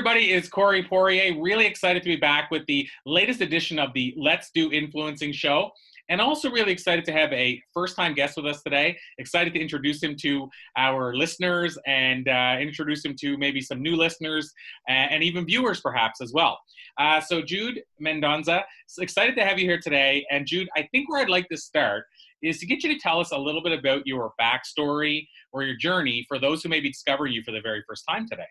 everybody. It's Corey Poirier. Really excited to be back with the latest edition of the Let's Do Influencing show. And also, really excited to have a first time guest with us today. Excited to introduce him to our listeners and uh, introduce him to maybe some new listeners and, and even viewers, perhaps, as well. Uh, so, Jude Mendonça, excited to have you here today. And, Jude, I think where I'd like to start is to get you to tell us a little bit about your backstory or your journey for those who maybe discover you for the very first time today.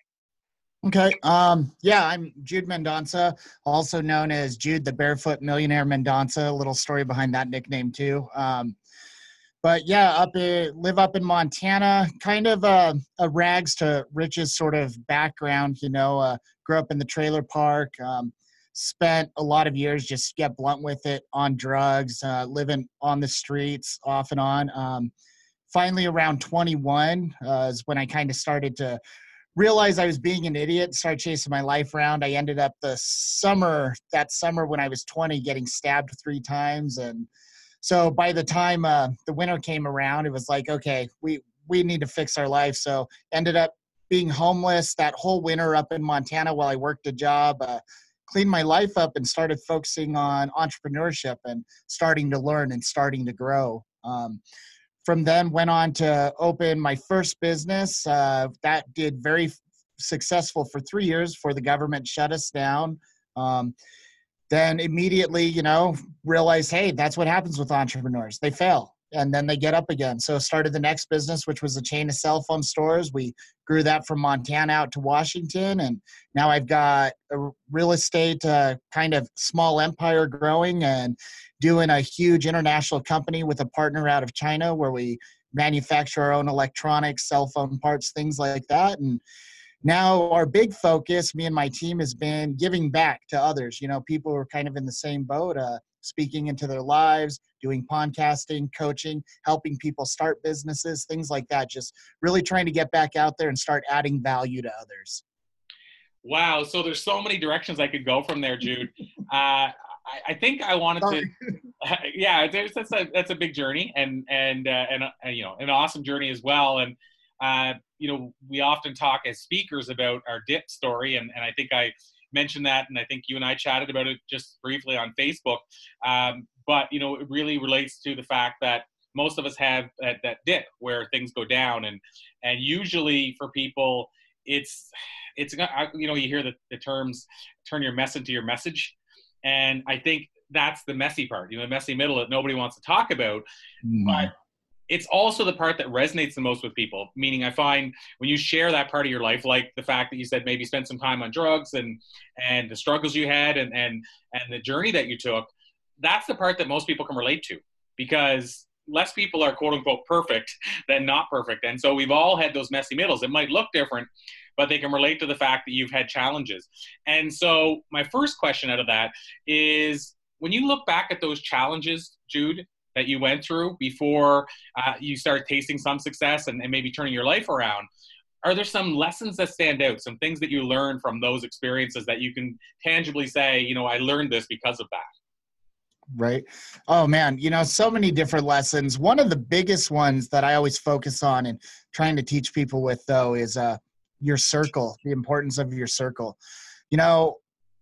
Okay. Um, yeah, I'm Jude Mendonça, also known as Jude the Barefoot Millionaire Mendonça. A little story behind that nickname too. Um, but yeah, up in, live up in Montana, kind of a, a, rags to riches sort of background. You know, uh, grew up in the trailer park. Um, spent a lot of years just get blunt with it on drugs, uh, living on the streets off and on. Um, finally, around 21 uh, is when I kind of started to realized I was being an idiot, started chasing my life around. I ended up the summer, that summer when I was 20, getting stabbed three times. And so by the time uh, the winter came around, it was like, okay, we, we need to fix our life. So ended up being homeless that whole winter up in Montana while I worked a job. Uh, cleaned my life up and started focusing on entrepreneurship and starting to learn and starting to grow. Um, from then went on to open my first business uh, that did very successful for three years before the government shut us down. Um, then immediately you know realized hey that's what happens with entrepreneurs. They fail and then they get up again. So started the next business which was a chain of cell phone stores. We grew that from montana out to washington and now i've got a real estate uh, kind of small empire growing and doing a huge international company with a partner out of China where we manufacture our own electronics, cell phone parts, things like that. And now our big focus, me and my team, has been giving back to others. You know, people who are kind of in the same boat, uh, speaking into their lives, doing podcasting, coaching, helping people start businesses, things like that. Just really trying to get back out there and start adding value to others. Wow. So there's so many directions I could go from there, Jude. Uh, I, I think I wanted Sorry. to. yeah, that's a that's a big journey and and uh, and uh, you know an awesome journey as well. And uh, you know we often talk as speakers about our dip story, and and I think I mentioned that, and I think you and I chatted about it just briefly on Facebook. Um, but you know it really relates to the fact that most of us have that, that dip where things go down, and and usually for people it's it's you know you hear the, the terms turn your mess into your message and I think that's the messy part, you know, the messy middle that nobody wants to talk about. Mm. But it's also the part that resonates the most with people. Meaning, I find when you share that part of your life, like the fact that you said maybe spend some time on drugs and and the struggles you had and and and the journey that you took, that's the part that most people can relate to because less people are quote unquote perfect than not perfect. And so we've all had those messy middles. It might look different, but they can relate to the fact that you've had challenges. And so, my first question out of that is when you look back at those challenges, Jude, that you went through before uh, you started tasting some success and, and maybe turning your life around, are there some lessons that stand out, some things that you learned from those experiences that you can tangibly say, you know, I learned this because of that? right? Oh man, you know, so many different lessons. One of the biggest ones that I always focus on and trying to teach people with though is uh your circle, the importance of your circle. You know,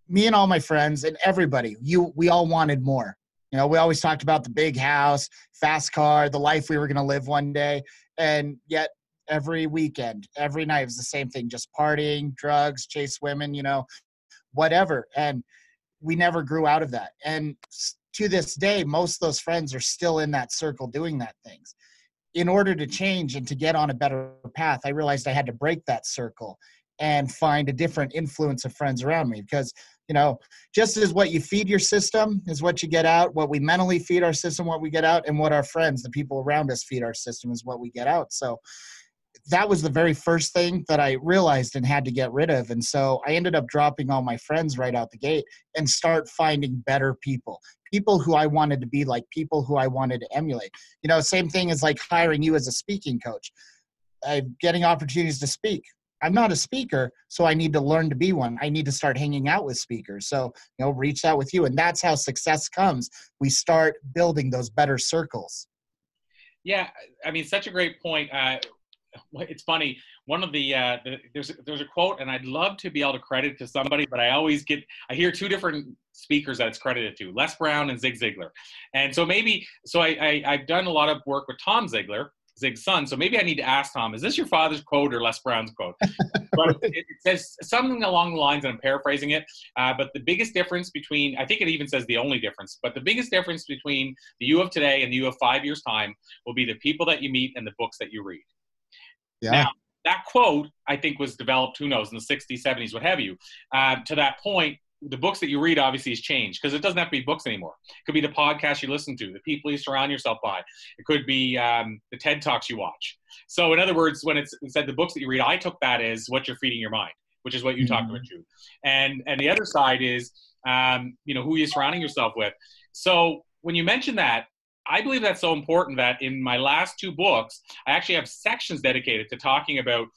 me and all my friends and everybody, you we all wanted more. You know, we always talked about the big house, fast car, the life we were going to live one day, and yet every weekend, every night was the same thing, just partying, drugs, chase women, you know, whatever. And we never grew out of that. And to this day, most of those friends are still in that circle doing that things in order to change and to get on a better path, I realized I had to break that circle and find a different influence of friends around me because you know just as what you feed your system is what you get out what we mentally feed our system what we get out and what our friends the people around us feed our system is what we get out. So that was the very first thing that I realized and had to get rid of. And so I ended up dropping all my friends right out the gate and start finding better people, people who I wanted to be like, people who I wanted to emulate. You know, same thing as like hiring you as a speaking coach, uh, getting opportunities to speak. I'm not a speaker, so I need to learn to be one. I need to start hanging out with speakers. So, you know, reach out with you. And that's how success comes. We start building those better circles. Yeah, I mean, such a great point. Uh, it's funny. One of the, uh, the there's there's a quote, and I'd love to be able to credit to somebody, but I always get I hear two different speakers that it's credited to, Les Brown and Zig Ziglar, and so maybe so I, I have done a lot of work with Tom Ziglar, Zig's son. So maybe I need to ask Tom, is this your father's quote or Les Brown's quote? but it, it, says something along the lines, and I'm paraphrasing it. Uh, but the biggest difference between, I think it even says the only difference, but the biggest difference between the you of today and the you of five years' time will be the people that you meet and the books that you read. Yeah. Now, that quote, I think, was developed, who knows, in the 60s, 70s, what have you. Uh, to that point, the books that you read obviously has changed because it doesn't have to be books anymore. It could be the podcast you listen to, the people you surround yourself by. It could be um, the TED Talks you watch. So, in other words, when it's said the books that you read, I took that as what you're feeding your mind, which is what you mm-hmm. talked about, too. And and the other side is, um, you know, who you're surrounding yourself with. So when you mention that, I believe that's so important that in my last two books, I actually have sections dedicated to talking about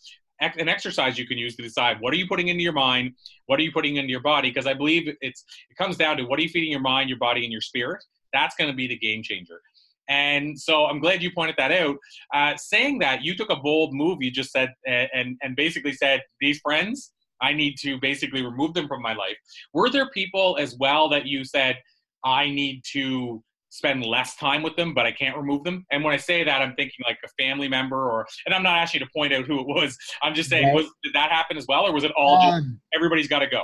an exercise you can use to decide what are you putting into your mind, what are you putting into your body, because I believe it's it comes down to what are you feeding your mind, your body, and your spirit. That's going to be the game changer. And so I'm glad you pointed that out. Uh, saying that, you took a bold move. You just said and and basically said these friends, I need to basically remove them from my life. Were there people as well that you said I need to spend less time with them, but I can't remove them. And when I say that, I'm thinking like a family member, or and I'm not asking you to point out who it was. I'm just saying, was did that happen as well, or was it all um, just everybody's got to go?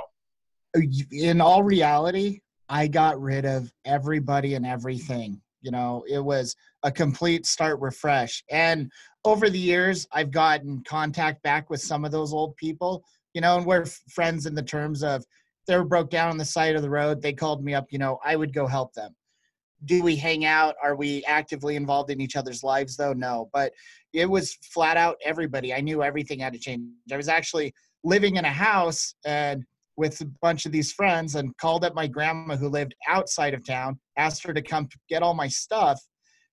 In all reality, I got rid of everybody and everything. You know, it was a complete start refresh. And over the years, I've gotten contact back with some of those old people. You know, and we're friends in the terms of they were broke down on the side of the road. They called me up. You know, I would go help them do we hang out? Are we actively involved in each other's lives though? No, but it was flat out everybody. I knew everything had to change. I was actually living in a house and with a bunch of these friends and called up my grandma who lived outside of town, asked her to come get all my stuff.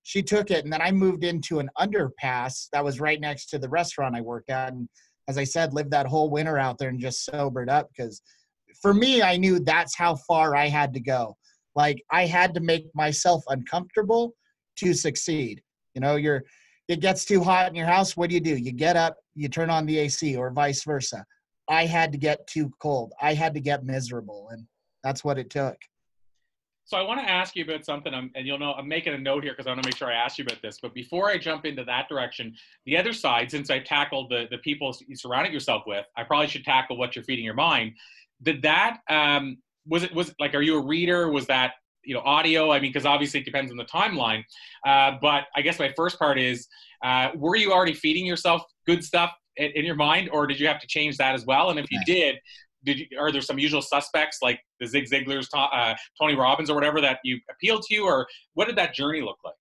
She took it and then I moved into an underpass that was right next to the restaurant I worked at. And as I said, lived that whole winter out there and just sobered up because for me, I knew that's how far I had to go like I had to make myself uncomfortable to succeed. You know, you're it gets too hot in your house, what do you do? You get up, you turn on the AC or vice versa. I had to get too cold. I had to get miserable and that's what it took. So I want to ask you about something, and you'll know I'm making a note here because I want to make sure I ask you about this. But before I jump into that direction, the other side, since I tackled the the people you surrounded yourself with, I probably should tackle what you're feeding your mind. Did that um, was it was like are you a reader? Was that you know audio? I mean because obviously it depends on the timeline. Uh, but i guess my first part is uh, were you already feeding yourself good stuff in, in, your mind or did you have to change that as well? And if you did did you, are there some usual suspects like the zig ziglars uh, tony robbins or whatever that you appealed to or what did that journey look like?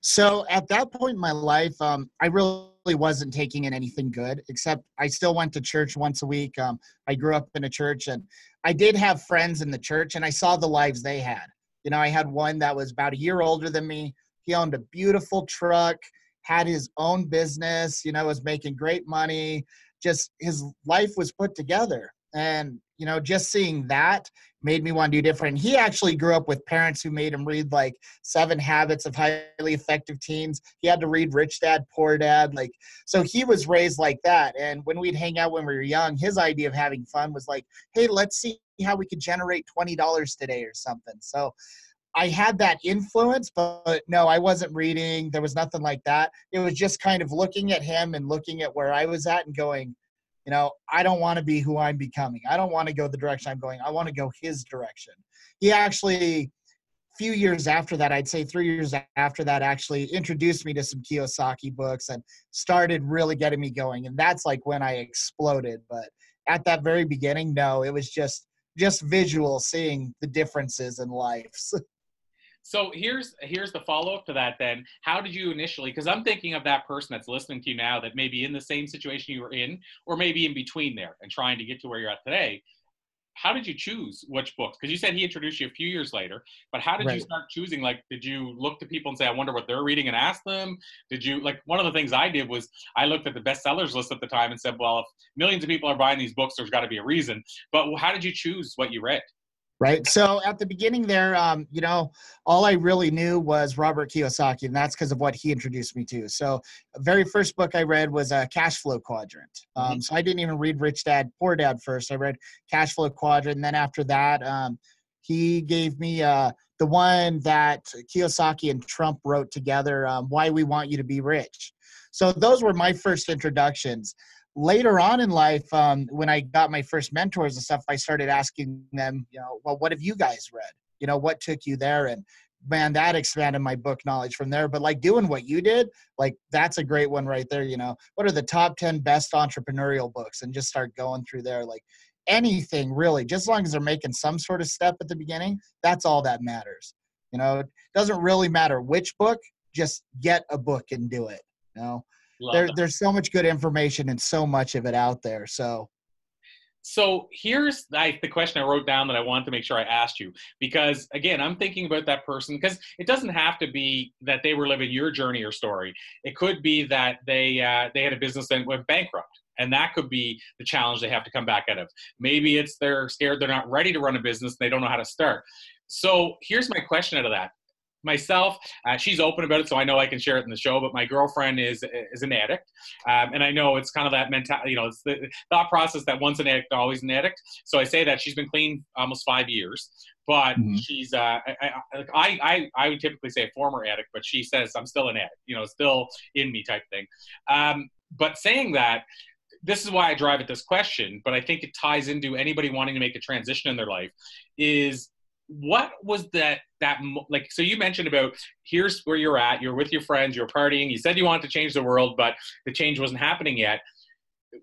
So at that point in my life um, i really wasn't taking in anything good except i still went to church once a week um, i grew up in a church and I did have friends in the church and I saw the lives they had. You know, I had one that was about a year older than me. He owned a beautiful truck, had his own business, you know, was making great money. Just his life was put together. And, you know, just seeing that made me want to do different. He actually grew up with parents who made him read like Seven Habits of Highly Effective Teens. He had to read Rich Dad, Poor Dad. Like, so he was raised like that. And when we'd hang out when we were young, his idea of having fun was like, hey, let's see how we could generate $20 today or something. So I had that influence, but no, I wasn't reading. There was nothing like that. It was just kind of looking at him and looking at where I was at and going, you know, I don't want to be who I'm becoming. I don't want to go the direction I'm going. I want to go his direction. He actually, few years after that, I'd say three years after that, actually introduced me to some Kiyosaki books and started really getting me going. And that's like when I exploded. But at that very beginning, no, it was just just visual seeing the differences in lives. So here's here's the follow up to that. Then, how did you initially? Because I'm thinking of that person that's listening to you now that may be in the same situation you were in, or maybe in between there and trying to get to where you're at today. How did you choose which books? Because you said he introduced you a few years later, but how did right. you start choosing? Like, did you look to people and say, "I wonder what they're reading," and ask them? Did you like one of the things I did was I looked at the bestsellers list at the time and said, "Well, if millions of people are buying these books, there's got to be a reason." But how did you choose what you read? Right? So at the beginning there, um, you know, all I really knew was Robert Kiyosaki, and that's because of what he introduced me to. So the very first book I read was a Cash Flow Quadrant. Um, mm-hmm. So I didn't even read Rich Dad Poor Dad first. I read Cash Flow Quadrant, and then after that, um, he gave me uh, the one that Kiyosaki and Trump wrote together, um, "Why We Want You to Be Rich." So those were my first introductions later on in life, um, when I got my first mentors and stuff, I started asking them, you know, well, what have you guys read? You know, what took you there? And man, that expanded my book knowledge from there. But like doing what you did, like that's a great one right there. You know, what are the top 10 best entrepreneurial books? And just start going through there. Like anything really, just as long as they're making some sort of step at the beginning, that's all that matters. You know, it doesn't really matter which book, just get a book and do it. You know, there, there's so much good information and so much of it out there. So, so here's I, the question I wrote down that I wanted to make sure I asked you because again, I'm thinking about that person because it doesn't have to be that they were living your journey or story. It could be that they uh, they had a business that went bankrupt and that could be the challenge they have to come back out of maybe it's they're scared they're not ready to run a business and they don't know how to start so here's my question out of that myself. Uh, she's open about it so i know i can share it in the show but my girlfriend is is an addict. Um, and i know it's kind of that mentality you know it's the thought process that once an addict always an addict. So i say that she's been clean almost five years but mm-hmm. she's uh, I, I, I i would typically say a former addict but she says i'm still an addict you know still in me type thing. Um, but saying that this is why I drive at this question, but I think it ties into anybody wanting to make a transition in their life is what was that that like so you mentioned about here's where you're at you're with your friends you're partying you said you wanted to change the world but the change wasn't happening yet.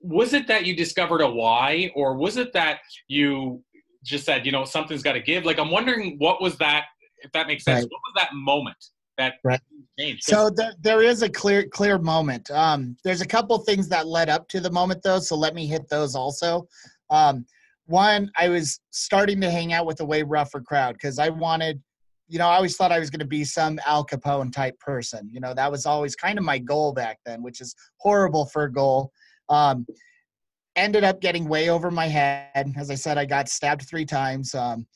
Was it that you discovered a why or was it that you just said you know something's got to give? Like i'm wondering what was that if that makes sense right. what was that moment that right. changed? So there, there is a clear clear moment. Um there's a couple things that led up to the moment though so let me hit those also. Um one, I was starting to hang out with a way rougher crowd because I wanted, you know, I always thought I was going to be some Al Capone type person. You know, that was always kind of my goal back then, which is horrible for a goal. Um, ended up getting way over my head. As I said, I got stabbed three times. Um,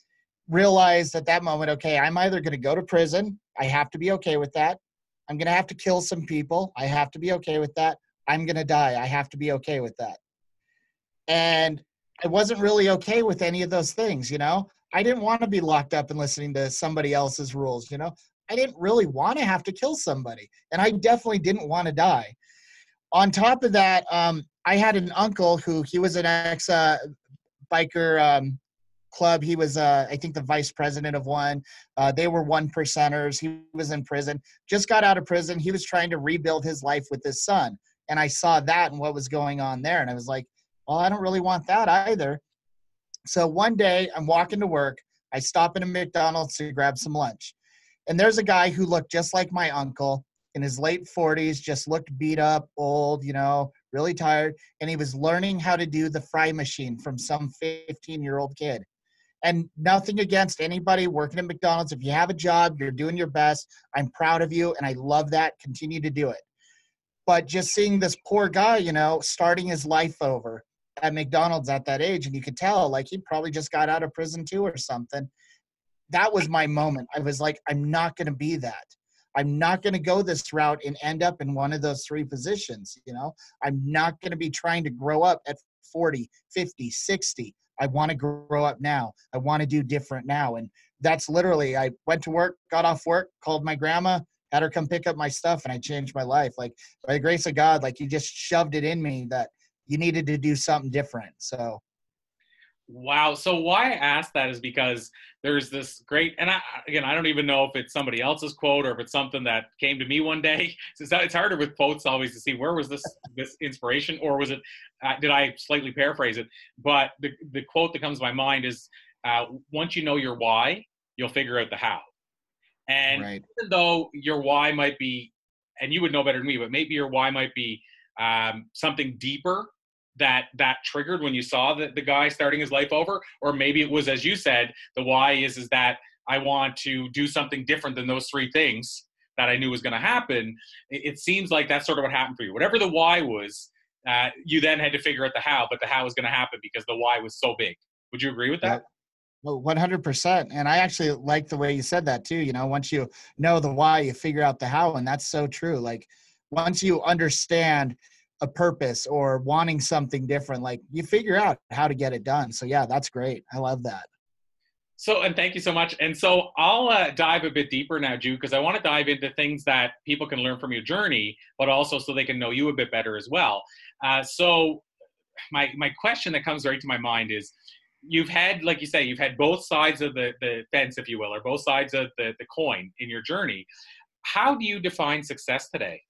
realized at that moment, okay, I'm either going to go to prison. I have to be okay with that. I'm going to have to kill some people. I have to be okay with that. I'm going to die. I have to be okay with that. And I wasn't really okay with any of those things, you know? I didn't want to be locked up and listening to somebody else's rules, you know? I didn't really want to have to kill somebody, and I definitely didn't want to die. On top of that, um, I had an uncle who he was an ex uh, biker um, club. He was, uh, I think, the vice president of one. Uh, they were one percenters. He was in prison, just got out of prison. He was trying to rebuild his life with his son. And I saw that and what was going on there. And I was like, well, I don't really want that either. So one day I'm walking to work. I stop in a McDonald's to grab some lunch. And there's a guy who looked just like my uncle in his late 40s, just looked beat up, old, you know, really tired. And he was learning how to do the fry machine from some 15 year old kid. And nothing against anybody working at McDonald's. If you have a job, you're doing your best. I'm proud of you and I love that. Continue to do it. But just seeing this poor guy, you know, starting his life over, at McDonald's at that age, and you could tell like he probably just got out of prison too or something. That was my moment. I was like, I'm not going to be that. I'm not going to go this route and end up in one of those three positions. You know, I'm not going to be trying to grow up at 40, 50, 60. I want to grow up now. I want to do different now. And that's literally, I went to work, got off work, called my grandma, had her come pick up my stuff, and I changed my life. Like, by the grace of God, like, He just shoved it in me that you needed to do something different. So Wow. So why I asked that is because there's this great, and I, again, I don't even know if it's somebody else's quote or if it's something that came to me one day. It's, it's harder with quotes always to see where was this this inspiration or was it? Uh, did I slightly paraphrase it? But the the quote that comes to my mind is, uh, "Once you know your why, you'll figure out the how." And right. even though your why might be, and you would know better than me, but maybe your why might be um, something deeper that that triggered when you saw the, the guy starting his life over or maybe it was as you said the why is is that i want to do something different than those three things that i knew was going to happen it, it, seems like that's sort of what happened for you whatever the why was uh, you then had to figure out the how but the how was going to happen because the why was so big would you agree with that Well, 100%. And I actually like the way you said that too. You know, once you know the why, you figure out the how. And that's so true. Like, once you understand a purpose or wanting something different, like you figure out how to get it done. So, yeah, that's great. I love that. So, and thank you so much. And so I'll uh, dive a bit deeper now, Jude, because I want to dive into things that people can learn from your journey, but also so they can know you a bit better as well. Uh, so, my my question that comes right to my mind is, you've had, like you say, you've had both sides of the the fence, if you will, or both sides of the the coin in your journey. How do you define success today?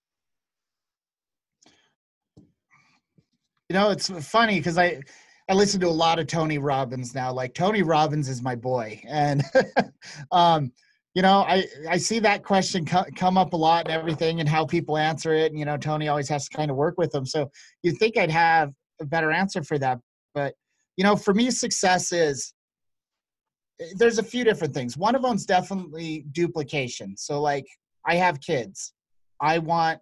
You know, it's funny because I I listen to a lot of Tony Robbins now. Like Tony Robbins is my boy, and um, you know, I I see that question co- come up a lot and everything, and how people answer it. And you know, Tony always has to kind of work with them. So you think I'd have a better answer for that, but you know, for me, success is there's a few different things. One of them's definitely duplication. So like, I have kids. I want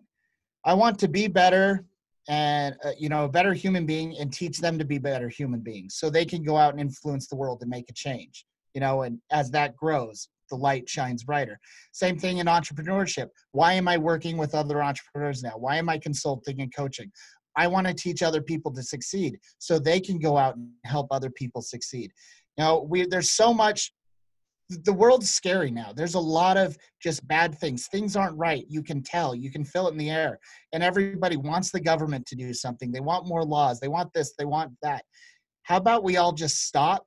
I want to be better and uh, you know a better human being and teach them to be better human beings so they can go out and influence the world and make a change you know and as that grows the light shines brighter. Same thing in entrepreneurship. Why am i working with other entrepreneurs now? Why am i consulting and coaching? I want to teach other people to succeed so they can go out and help other people succeed. Now we there's so much the world's scary now. There's a lot of just bad things. Things aren't right. You can tell. You can feel it in the air. And everybody wants the government to do something. They want more laws. They want this. They want that. How about we all just stop,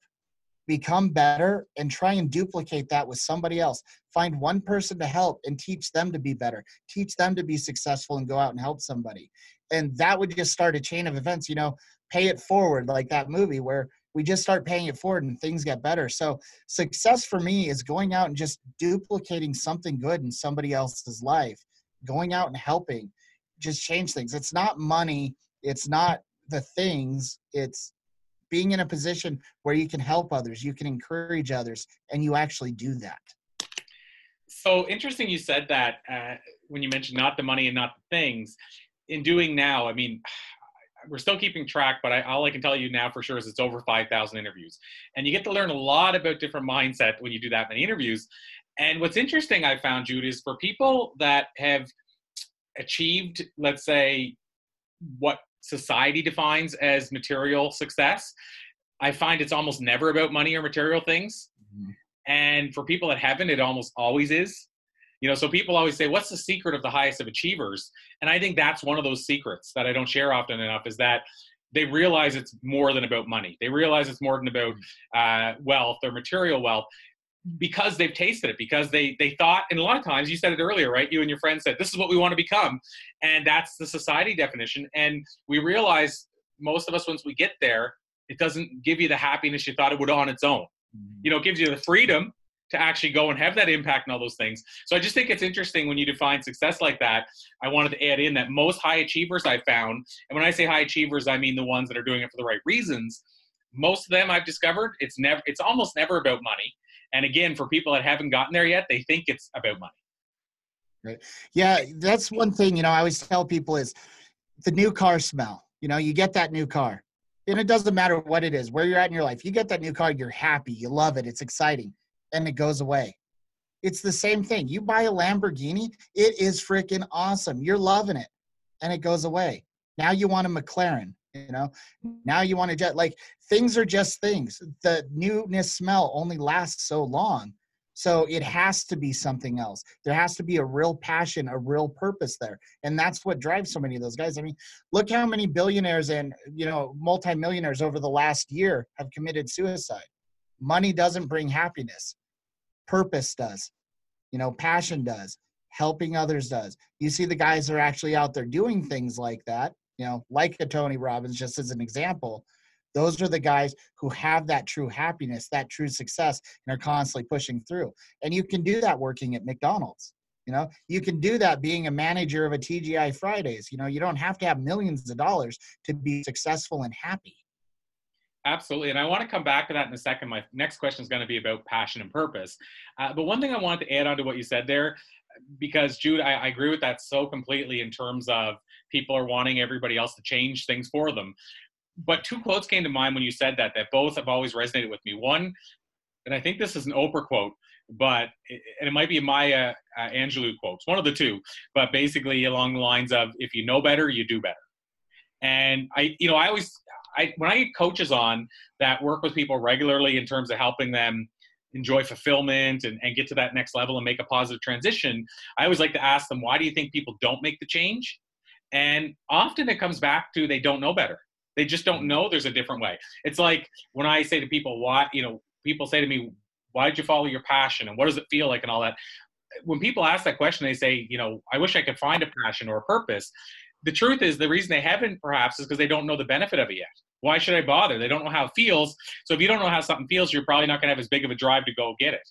become better, and try and duplicate that with somebody else? Find one person to help and teach them to be better. Teach them to be successful and go out and help somebody. And that would just start a chain of events. You know, pay it forward like that movie where we just start paying it forward and things get better. So success for me is going out and just duplicating something good in somebody else's life, going out and helping, just change things. It's not money, it's not the things, it's being in a position where you can help others, you can encourage others, and you actually do that. So interesting you said that uh, when you mentioned not the money and not the things. In doing now, I mean, we're still keeping track, but I, all I can tell you now for sure is it's over 5,000 interviews. And you get to learn a lot about different mindset when you do that many interviews. And what's interesting, I found, Jude, is for people that have achieved, let's say, what society defines as material success, I find it's almost never about money or material things. Mm-hmm. And for people that haven't, it almost always is. You know, so people always say, "What's the secret of the highest of achievers?" And I think that's one of those secrets that I don't share often enough is that they realize it's more than about money. They realize it's more than about uh, wealth or material wealth because they've tasted it because they they thought and a lot of times you said it earlier right you and your friend said this is what we want to become and that's the society definition and we realize most of us once we get there it doesn't give you the happiness you thought it would on its own mm-hmm. you know it gives you the freedom to actually go and have that impact and all those things. So I just think it's interesting when you define success like that. I wanted to add in that most high achievers I found, and when I say high achievers, I mean the ones that are doing it for the right reasons. Most of them I've discovered it's never it's almost never about money. And again, for people that haven't gotten there yet, they think it's about money. Right. Yeah, that's one thing, you know, I always tell people is the new car smell. You know, you get that new car. And it doesn't matter what it is, where you're at in your life. You get that new car, you're happy, you love it, it's exciting and it goes away. It's the same thing. You buy a Lamborghini, it is freaking awesome. You're loving it and it goes away. Now you want a McLaren, you know? Now you want a jet. Like things are just things. The newness smell only lasts so long. So it has to be something else. There has to be a real passion, a real purpose there. And that's what drives so many of those guys. I mean, look how many billionaires and, you know, multimillionaires over the last year have committed suicide. Money doesn't bring happiness purpose does. You know passion does. Helping others does. You see the guys that are actually out there doing things like that you know like a tony robbins just as an example. Those are the guys who have that true happiness that true success and are constantly pushing through. And you can do that working at mcdonald's you know? You can do that being a manager of a tgi fridays you know? You don't have to have millions of dollars to be successful and happy Absolutely. And I want to come back to that in a second. My next question is going to be about passion and purpose. Uh, but one thing I wanted to add on to what you said there, because Jude, I, I, agree with that so completely in terms of people are wanting everybody else to change things for them. But two quotes came to mind when you said that, that both have always resonated with me. One, and I think this is an Oprah quote, but and it might be Maya uh, Angelou quotes, one of the two, but basically along the lines of if you know better, you do better. And I, you know, I always, I when I get coaches on that work with people regularly in terms of helping them enjoy fulfillment and, and get to that next level and make a positive transition, I always like to ask them, why do you think people don't make the change? And often it comes back to they don't know better. They just don't know there's a different way. It's like when I say to people, why, you know, people say to me, why did you follow your passion and what does it feel like and all that? When people ask that question, they say, you know, I wish I could find a passion or a purpose. The truth is, the reason they haven't perhaps is because they don't know the benefit of it yet. Why should I bother? They don't know how it feels. So if you don't know how something feels, you're probably not going to have as big of a drive to go get it.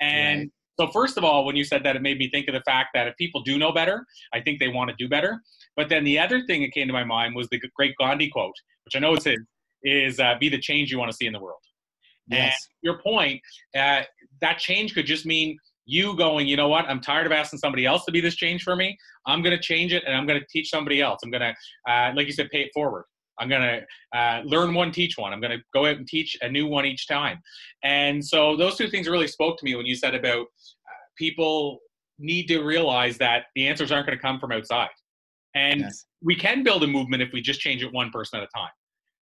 And right. So first of all, when you said that, it made me think of the fact that if people do know better, I think they want to do better. But then the other thing that came to my mind was the great Gandhi quote, which I know it's his, is uh, "Be the change you want to see in the world." Yes. And your point, uh, that change could just mean you going, you know what? I'm tired of asking somebody else to be this change for me. I'm going to change it, and I'm going to teach somebody else. I'm going to, uh, like you said, pay it forward. I'm going to uh, learn one, teach one. I'm going to go out and teach a new one each time. And so those two things really spoke to me when you said about uh, people need to realize that the answers aren't going to come from outside. And yes. we can build a movement if we just change it one person at a time.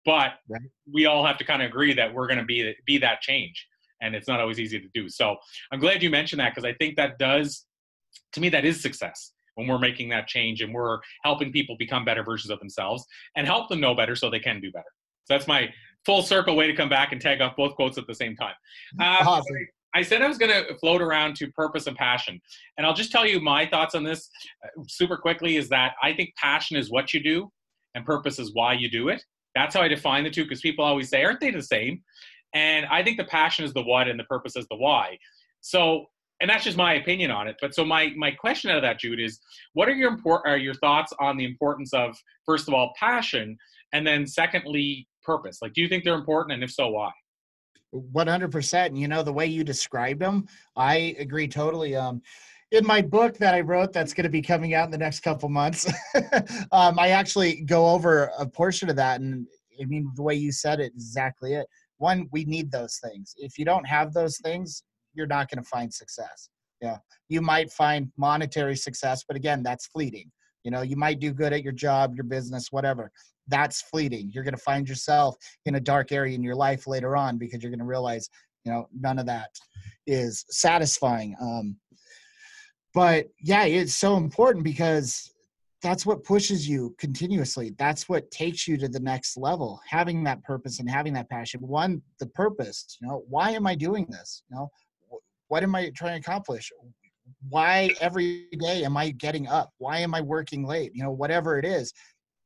But right. we all have to kind of agree that we're going to be be that change, and it's not always easy to do. So I'm glad you mentioned that because I think that does, to me, that is success when we're making that change and we're helping people become better versions of themselves and help them know better so they can do better. So that's my full circle way to come back and tag off both quotes at the same time. Um, awesome. I said I was going to float around to purpose and passion. And I'll just tell you my thoughts on this uh, super quickly is that I think passion is what you do and purpose is why you do it. That's how I define the two because people always say, aren't they the same? And I think the passion is the what and the purpose is the why. So and that's just my opinion on it. But so my my question out of that, Jude, is what are your import are your thoughts on the importance of first of all passion, and then secondly purpose? Like, do you think they're important, and if so, why? One hundred percent. And you know the way you described them, I agree totally. Um, in my book that I wrote, that's going to be coming out in the next couple months, um, I actually go over a portion of that, and I mean the way you said it, exactly it. One, we need those things. If you don't have those things, you're not going to find success. Yeah, you might find monetary success, but again, that's fleeting. You know, you might do good at your job, your business, whatever. That's fleeting. You're going to find yourself in a dark area in your life later on because you're going to realize, you know, none of that is satisfying. Um, but yeah, it's so important because that's what pushes you continuously. That's what takes you to the next level. Having that purpose and having that passion. One, the purpose. You know, why am I doing this? You know, what am I trying to accomplish? Why every day am I getting up? Why am I working late? You know, whatever it is,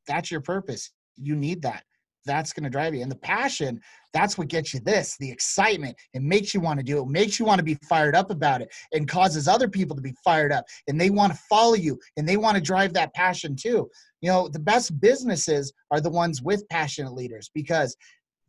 that's your purpose. You need that. That's going to drive you. And the passion, that's what gets you this the excitement. It makes you want to do it, makes you want to be fired up about it, and causes other people to be fired up. And they want to follow you and they want to drive that passion too. You know, the best businesses are the ones with passionate leaders because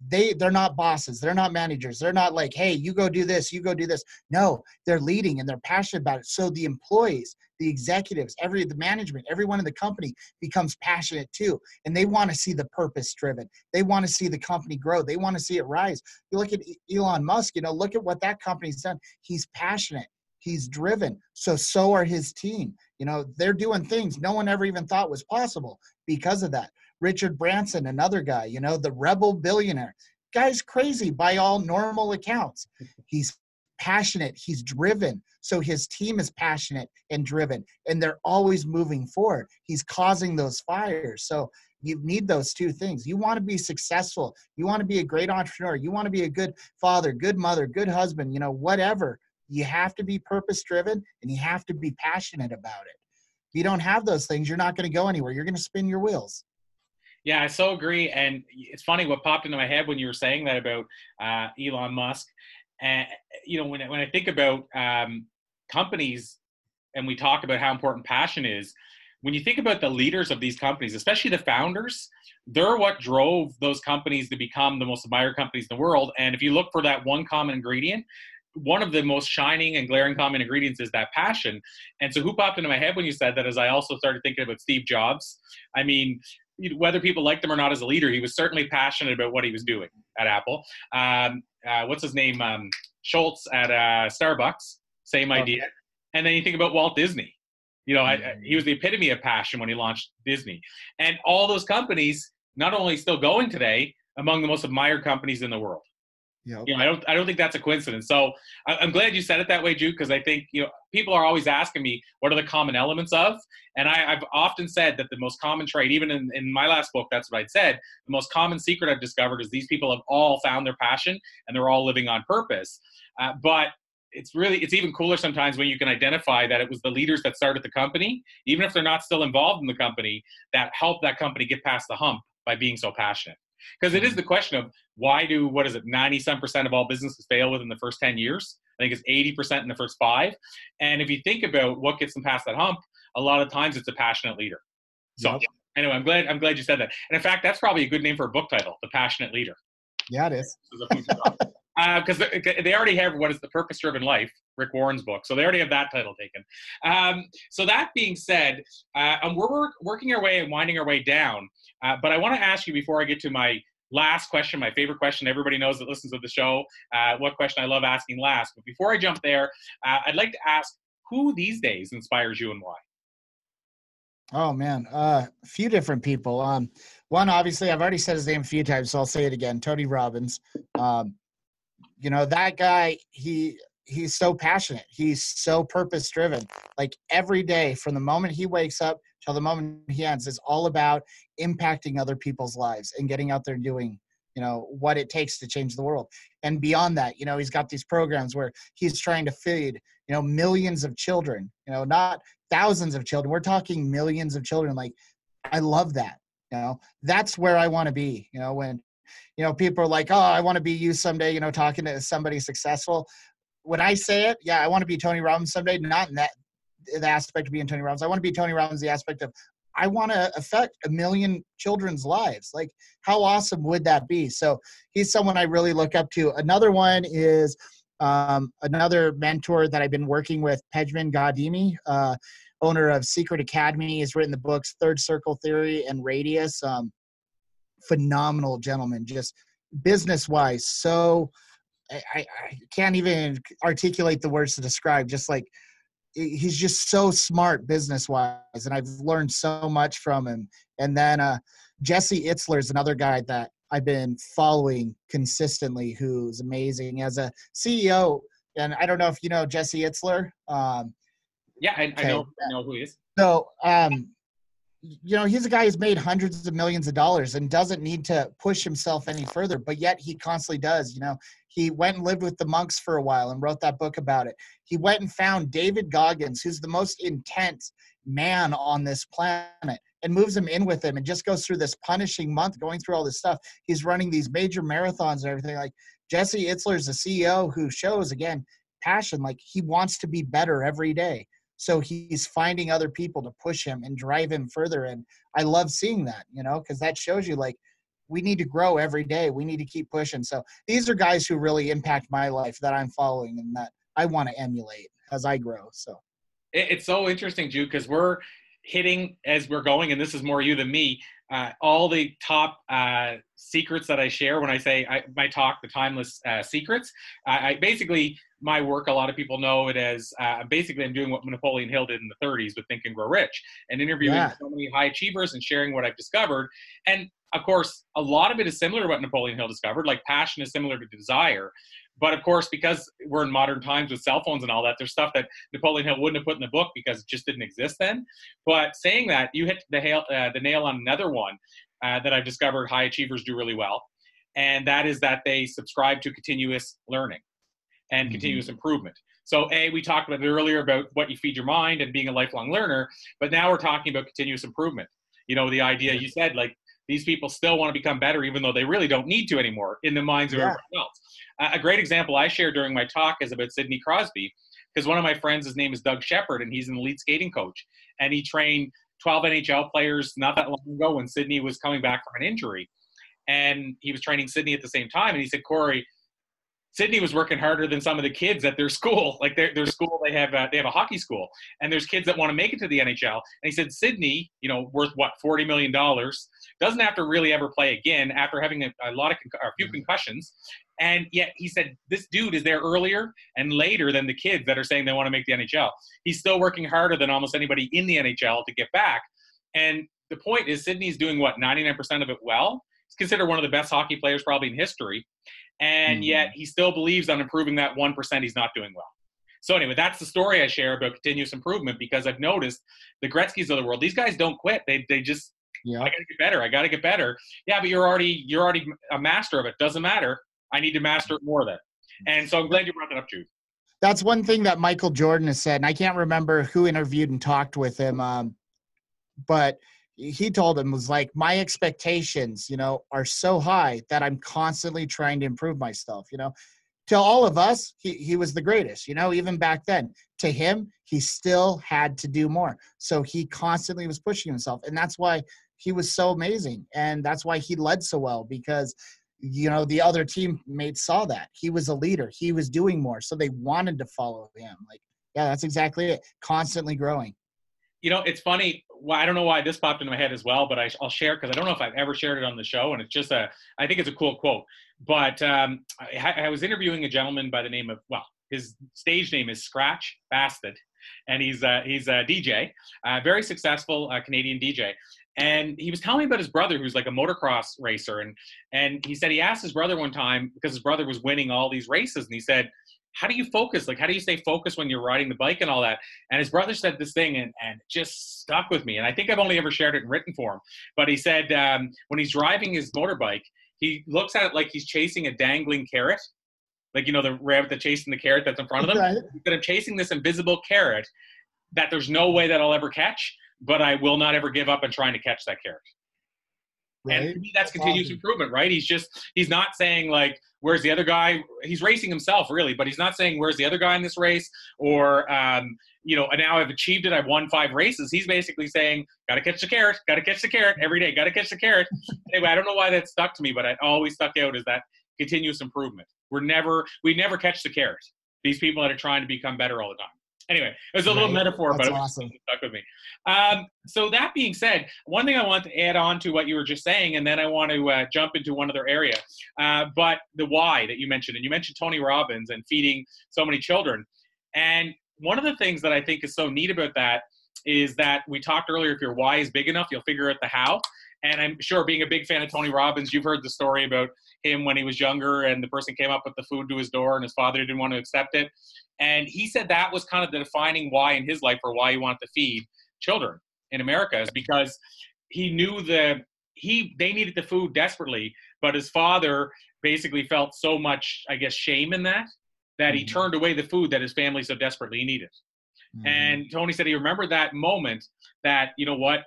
they they're not bosses. They're not managers. They're not like hey you go do this you go do this. No they're leading and they're passionate about it. So the employees the executives every the management everyone in the company becomes passionate too. And they want to see the purpose driven. They want to see the company grow. They want to see it rise. You look at elon musk you know look at what that company's done. He's passionate. He's driven. So so are his team. You know they're doing things no one ever even thought was possible because of that Richard Branson, another guy, you know, the rebel billionaire. Guy's crazy by all normal accounts. He's passionate, he's driven. So his team is passionate and driven, and they're always moving forward. He's causing those fires. So you need those two things. You want to be successful, you want to be a great entrepreneur, you want to be a good father, good mother, good husband, you know, whatever. You have to be purpose driven and you have to be passionate about it. If you don't have those things, you're not going to go anywhere. You're going to spin your wheels. Yeah, I so agree. And it's funny what popped into my head when you were saying that about uh, Elon Musk. And you know, when when I think about um, companies, and we talk about how important passion is, when you think about the leaders of these companies, especially the founders, they're what drove those companies to become the most admired companies in the world. And if you look for that one common ingredient, one of the most shining and glaring common ingredients is that passion. And so, who popped into my head when you said that? As I also started thinking about Steve Jobs. I mean, whether people liked him or not as a leader, he was certainly passionate about what he was doing at Apple. Um, uh, what's his name? Um, Schultz at uh, Starbucks. Same idea. And then you think about Walt Disney. You know, mm-hmm. I, he was the epitome of passion when he launched Disney. And all those companies, not only still going today, among the most admired companies in the world. Yep. You know, I don't I don't think that's a coincidence. So I, am glad you said it that way, Jude, because I think you know people are always asking me what are the common elements of, and I, have often said that the most common trait, even in, in my last book, that's what I'd said. The most common secret I've discovered is these people have all found their passion and they're all living on purpose. Uh, but it's really it's even cooler sometimes when you can identify that it was the leaders that started the company, even if they're not still involved in the company, that helped that company get past the hump by being so passionate because it is the question of why do what is it 90 some percent of all businesses fail within the first 10 years? I think it's 80% in the first five. And if you think about what gets them past that hump a lot of times it's a passionate leader. So yep. anyway i'm glad i'm glad you said that. And in fact that's probably a good name for a book title the passionate leader. Yeah it is because uh, they already have what is the purpose driven life rick warren's book so they already have that title taken um, so that being said uh, we're working our way and winding our way down uh, but I want to ask you before I get to my last question, my favorite question. Everybody knows that listens to the show. Uh, what question I love asking last. But before I jump there, uh, I'd like to ask who these days inspires you and why. Oh man, uh, a few different people. Um, one obviously I've already said his name a few times, so I'll say it again. Tony Robbins. Um, you know that guy. He he's so passionate. He's so purpose driven. Like every day, from the moment he wakes up till the moment he ends, is all about impacting other people's lives and getting out there doing you know what it takes to change the world and beyond that you know he's got these programs where he's trying to feed you know millions of children you know not thousands of children we're talking millions of children like i love that you know that's where i want to be you know when you know people are like oh i want to be you someday you know talking to somebody successful when I say it, yeah, I want to be Tony Robbins someday. Not in that the aspect of being Tony Robbins. I want to be Tony Robbins. The aspect of I want to affect a million children's lives. Like, how awesome would that be? So he's someone I really look up to. Another one is um, another mentor that I've been working with, Pejman Ghadimi, uh, owner of Secret Academy. He's written the books Third Circle Theory and Radius. Um, phenomenal gentleman, just business wise, so I, I can't even articulate the words to describe. Just like he's just so smart business wise, and I've learned so much from him. And then uh, Jesse Itzler is another guy that I've been following consistently, who's amazing as a CEO. And I don't know if you know Jesse Itzler. Um, yeah, I, I know, I know who he is. So, um, you know, he's a guy who's made hundreds of millions of dollars and doesn't need to push himself any further, but yet he constantly does. You know, he went and lived with the monks for a while and wrote that book about it. He went and found David Goggins, who's the most intense man on this planet, and moves him in with him and just goes through this punishing month going through all this stuff. He's running these major marathons and everything. Like Jesse Itzler is a CEO who shows, again, passion. Like he wants to be better every day so he's finding other people to push him and drive him further and i love seeing that you know because that shows you like we need to grow every day. We need to keep pushing. So these are guys who really impact my life that i'm following and that i want to emulate as i grow so. It's so interesting jude because we're hitting as we're going and this is more you than me uh, all the top uh, secrets that I share when I say I, my talk, the timeless uh, secrets. I basically my work. A lot of people know it as uh, basically I'm doing what Napoleon Hill did in the 30s with Think and Grow Rich, and interviewing yeah. so many high achievers and sharing what I've discovered. And of course, a lot of it is similar to what Napoleon Hill discovered. Like passion is similar to desire. But of course, because we're in modern times with cell phones and all that, there's stuff that Napoleon Hill wouldn't have put in the book because it just didn't exist then. But saying that, you hit the, hail, uh, the nail on another one uh, that I've discovered high achievers do really well, and that is that they subscribe to continuous learning and mm-hmm. continuous improvement. So, A, we talked about it earlier about what you feed your mind and being a lifelong learner, but now we're talking about continuous improvement. You know, the idea you said, like, these people still want to become better even though they really don't need to anymore in the minds of yeah. everyone else. Uh, a great example I share during my talk is about Sidney Crosby, because one of my friends, his name is Doug Shepard, and he's an elite skating coach. And he trained 12 NHL players not that long ago when Sidney was coming back from an injury. And he was training Sidney at the same time. And he said, Corey, Sidney was working harder than some of the kids at their school. Like their, their school, they have a, they have a hockey school, and there's kids that want to make it to the NHL. And he said Sidney, you know, worth what forty million dollars, doesn't have to really ever play again after having a, a lot of a few mm-hmm. concussions. And yet he said this dude is there earlier and later than the kids that are saying they want to make the NHL. He's still working harder than almost anybody in the NHL to get back. And the point is Sidney's doing what 99% of it well. He's considered one of the best hockey players probably in history and mm-hmm. yet he still believes on improving that 1% he's not doing well. So anyway, that's the story I share about continuous improvement because I've noticed the Gretzky's of the world, these guys don't quit. They, they just, yeah. I gotta get better. I gotta get better. Yeah, but you're already, you're already a master of it. Doesn't matter. I need to master it more then. And so I'm glad you brought that up, Jude. That's one thing that Michael Jordan has said, and I can't remember who interviewed and talked with him, um, but he told him was like my expectations you know are so high that i'm constantly trying to improve myself you know? To all of us he, he was the greatest you know even back then. To him he still had to do more. So he constantly was pushing himself and that's why he was so amazing and that's why he led so well because you know the other teammates saw that. He was a leader. He was doing more so they wanted to follow him. Like yeah that's exactly it. Constantly growing you know, it's funny. Well, I don't know why this popped into my head as well, but I, will share because I don't know if I've ever shared it on the show, and it's just a. I think it's a cool quote. But um, I, I, was interviewing a gentleman by the name of well, his stage name is Scratch Bastid, and he's uh, he's a DJ, a very successful uh, Canadian DJ. And he was telling me about his brother, who's like a motocross racer, and and he said he asked his brother one time because his brother was winning all these races, and he said, how do you focus? Like, how do you stay focused when you're riding the bike and all that? And his brother said this thing and, and just stuck with me. And I think I've only ever shared it in written form. But he said um, when he's driving his motorbike, he looks at it like he's chasing a dangling carrot. Like, you know, the rabbit that's chasing the carrot that's in front of them. Right. That I'm chasing this invisible carrot that there's no way that I'll ever catch, but I will not ever give up on trying to catch that carrot. Right. And to me, that's, continuous awesome. improvement, right? He's just, he's not saying like, where's the other guy? He's racing himself, really, but he's not saying where's the other guy in this race or, um, you know, and now I've achieved it. I've won five races. He's basically saying, got to catch the carrot, got to catch the carrot every day, got to catch the carrot. anyway, I don't know why that stuck to me, but it always stuck out is that continuous improvement. We're never, we never catch the carrot. These people that are trying to become better all the time. Anyway, it was a little metaphor, That's but it awesome. stuck with me. Um, so that being said, one thing I want to add on to what you were just saying, and then I want to uh, jump into one other area. Uh, but the why that you mentioned, and you mentioned Tony Robbins and feeding so many children. And one of the things that I think is so neat about that is that we talked earlier. If your why is big enough, you'll figure out the how. And I'm sure, being a big fan of Tony Robbins, you've heard the story about him when he was younger and the person came up with the food to his door and his father didn't want to accept it. And he said that was kind of the defining why in his life or why he wanted to feed children in America is because he knew the he they needed the food desperately, but his father basically felt so much, I guess, shame in that that mm-hmm. he turned away the food that his family so desperately needed. Mm-hmm. And Tony said he remembered that moment that, you know what,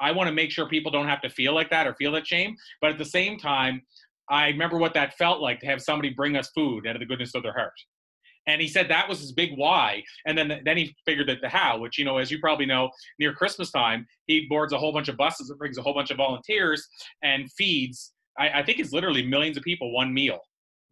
I want to make sure people don't have to feel like that or feel that shame. But at the same time, I remember what that felt like to have somebody bring us food out of the goodness of their heart. And he said that was his big why. And then then he figured that the how, which you know, as you probably know, near Christmas time, he boards a whole bunch of buses and brings a whole bunch of volunteers and feeds. I, I think it's literally millions of people one meal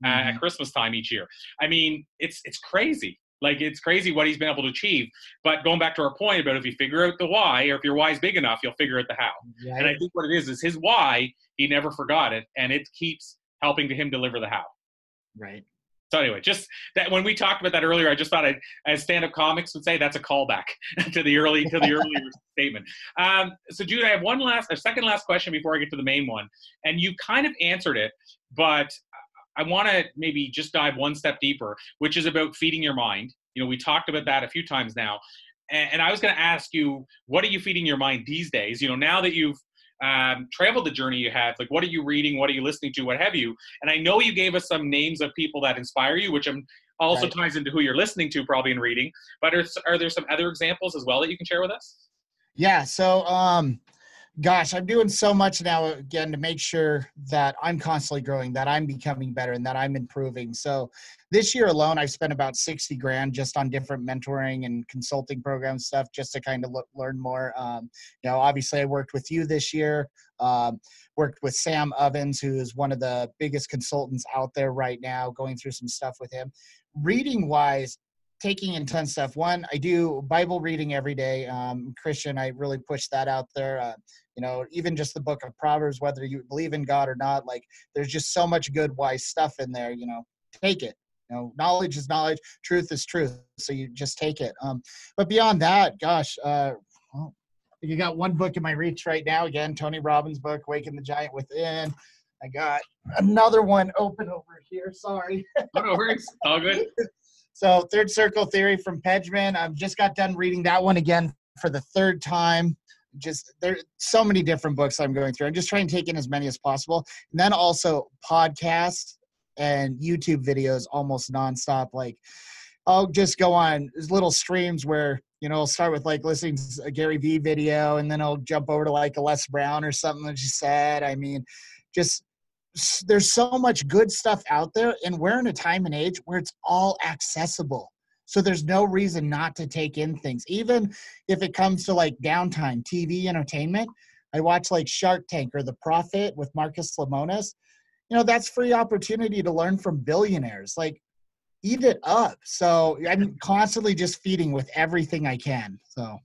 uh, mm-hmm. at Christmas time each year. I mean, it's it's crazy. Like it's crazy what he's been able to achieve. But going back to our point about if you figure out the why, or if your why is big enough, you'll figure out the how. Right. And I think what it is is his why. He never forgot it, and it keeps helping to him deliver the how. Right. So anyway, just that when we talked about that earlier, I just thought I, as stand-up comics would say, that's a callback to the early to the earlier statement. Um, so Jude, I have one last, a second last question before I get to the main one, and you kind of answered it, but I want to maybe just dive one step deeper, which is about feeding your mind. You know, we talked about that a few times now. And, and I was going to ask you, what are you feeding your mind these days? You know, now that you've um, traveled the journey you have, like what are you reading, what are you listening to, what have you? And I know you gave us some names of people that inspire you, which I'm also right. ties into who you're listening to probably in reading. But are, are there some other examples as well that you can share with us? Yeah. So, um, gosh, I'm doing so much now again to make sure that I'm constantly growing, that I'm becoming better, and that I'm improving. So this year alone, I've spent about 60 grand just on different mentoring and consulting program stuff just to kind of look, learn more. Um, you know, obviously, I worked with you this year, um, worked with Sam Ovens, who is one of the biggest consultants out there right now, going through some stuff with him. Reading wise, taking in ton stuff. One, I do Bible reading every day. Um, Christian, I really push that out there. Uh, you know, even just the book of Proverbs, whether you believe in God or not, like there's just so much good, wise stuff in there. You know, take it. You know, knowledge is knowledge, truth is truth. So you just take it. Um, but beyond that, gosh, uh, well, you got one book in my reach right now. Again, Tony Robbins' book, Waking the Giant Within. I got another one open over here. Sorry. Oh, no worries. All good. So, Third Circle Theory from Pedgman. I've just got done reading that one again for the third time. Just there's so many different books I'm going through. I'm just trying to take in as many as possible. And then also podcasts and YouTube videos almost nonstop. Like I'll just go on little streams where you know I'll start with like listening to a Gary Vee video, and then I'll jump over to like a Les Brown or something that she said. I mean, just there's so much good stuff out there and we're in a time and age where it's all accessible. So there's no reason not to take in things. Even if it comes to like downtime tv entertainment i watch like shark tank or the profit with marcus lemonis. You know that's free opportunity to learn from billionaires like eat it up. So i'm constantly just feeding with everything i can so.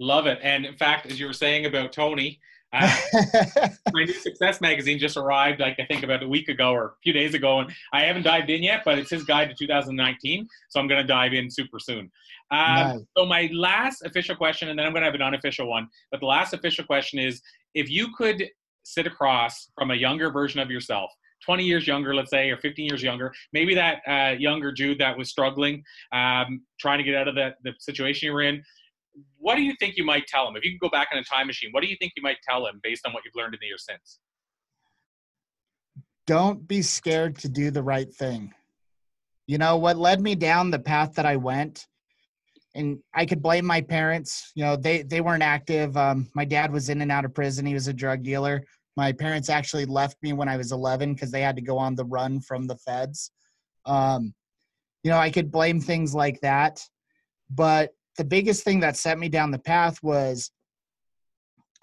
Love it. And in fact as you were saying about tony uh, my new success magazine just arrived, like I think about a week ago or a few days ago, and I haven't dived in yet, but it's his guide to 2019, so I'm going to dive in super soon. Um, nice. So my last official question, and then I'm going to have an unofficial one, but the last official question is: if you could sit across from a younger version of yourself, 20 years younger, let's say, or 15 years younger, maybe that uh, younger Jude that was struggling, um, trying to get out of the, the situation you were in what do you think you might tell him if you could go back in a time machine? What do you think you might tell him based on what you've learned in the years since? Don't be scared to do the right thing. You know what led me down the path that I went, and I could blame my parents. You know they they weren't active. Um, my dad was in and out of prison. He was a drug dealer. My parents actually left me when I was 11 because they had to go on the run from the feds. Um, you know I could blame things like that, but the biggest thing that set me down the path was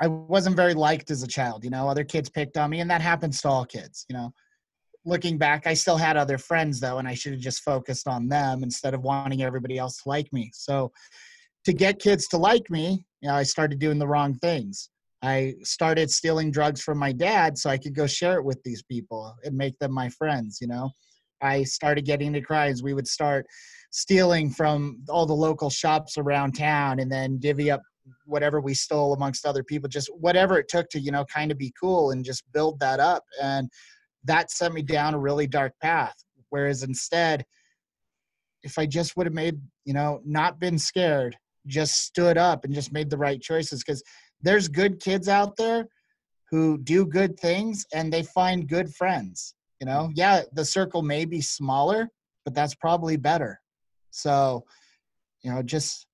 I wasn't very liked as a child. You know, other kids picked on me, and that happens to all kids. You know, looking back, I still had other friends though, and I should have just focused on them instead of wanting everybody else to like me. So, to get kids to like me, you know, I started doing the wrong things. I started stealing drugs from my dad so I could go share it with these people and make them my friends. You know, I started getting into crimes. We would start stealing from all the local shops around town and then divvy up whatever we stole amongst other people just whatever it took to you know kind of be cool and just build that up. And that set me down a really dark path. Whereas instead if i just would have made you know not been scared just stood up and just made the right choices. Because there's good kids out there who do good things and they find good friends you know? Yeah the circle may be smaller but that's probably better so, you know, just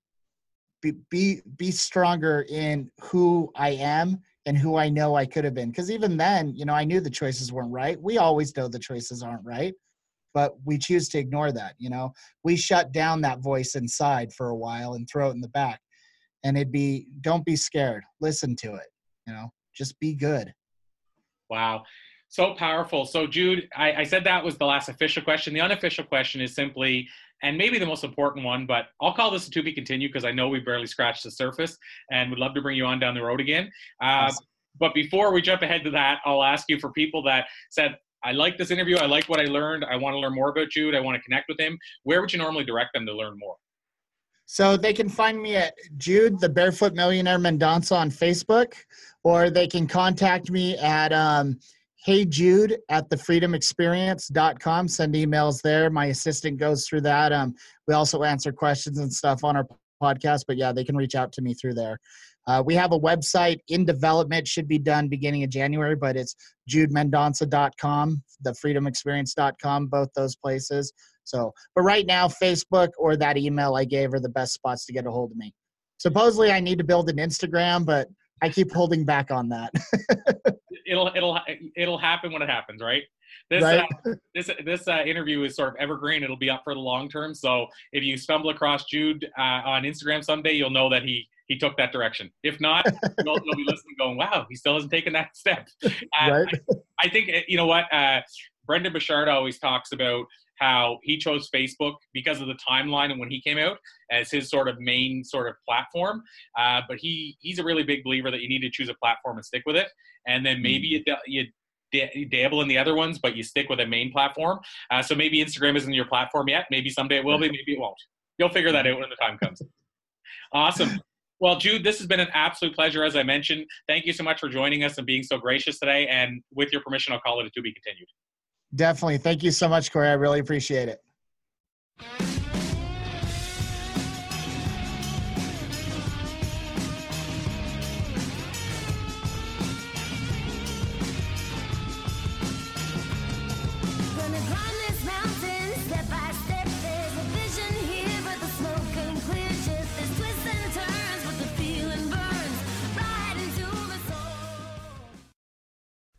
be be be stronger in who I am and who I know I could have been. Because even then, you know, I knew the choices weren't right. We always know the choices aren't right, but we choose to ignore that. You know, we shut down that voice inside for a while and throw it in the back. And it'd be, don't be scared. Listen to it. You know, just be good. Wow. So powerful. So, Jude, I, I said that was the last official question. The unofficial question is simply and maybe the most important one, but I'll call this a to be continued because I know we barely scratched the surface and would love to bring you on down the road again. Uh, awesome. But before we jump ahead to that, I'll ask you for people that said, I like this interview. I like what I learned. I want to learn more about Jude. I want to connect with him. Where would you normally direct them to learn more? So they can find me at Jude, the Barefoot Millionaire Mendonça on Facebook, or they can contact me at um, hey jude at thefreedomexperience.com send emails there. My assistant goes through that. Um, we also answer questions and stuff on our podcast but yeah they can reach out to me through there. Uh, we have a website in development. Should be done beginning of january but it's judemendonca.com thefreedomexperience.com both those places. So but right now facebook or that email i gave are the best spots to get a hold of me. Supposedly i need to build an instagram but I keep holding back on that. it'll it'll it'll happen when it happens, right? This Right. uh, this this uh, interview is sort of evergreen. It'll be up for the long term. So if you stumble across Jude uh, on Instagram someday, you'll know that he he took that direction. If not, you'll, you'll be listening, going, "Wow, he still hasn't taken that step." Uh, Right. I think uh, you know what uh, Brendon Burchard always talks about how he chose Facebook because of the timeline and when he came out as his sort of main sort of platform. Uh, but he he's a really big believer that you need to choose a platform and stick with it, and then maybe you da- you, you dabble in the other ones, but you stick with a main platform. Uh, so maybe Instagram isn't your platform yet. Maybe someday it will be. Maybe it won't. You'll figure that out when the time comes. Awesome. Well, Jude, this has been an absolute pleasure, as I mentioned. Thank you so much for joining us and being so gracious today. And with your permission, I'll call it a to be continued. Definitely. Thank you so much, Corey. I really appreciate it.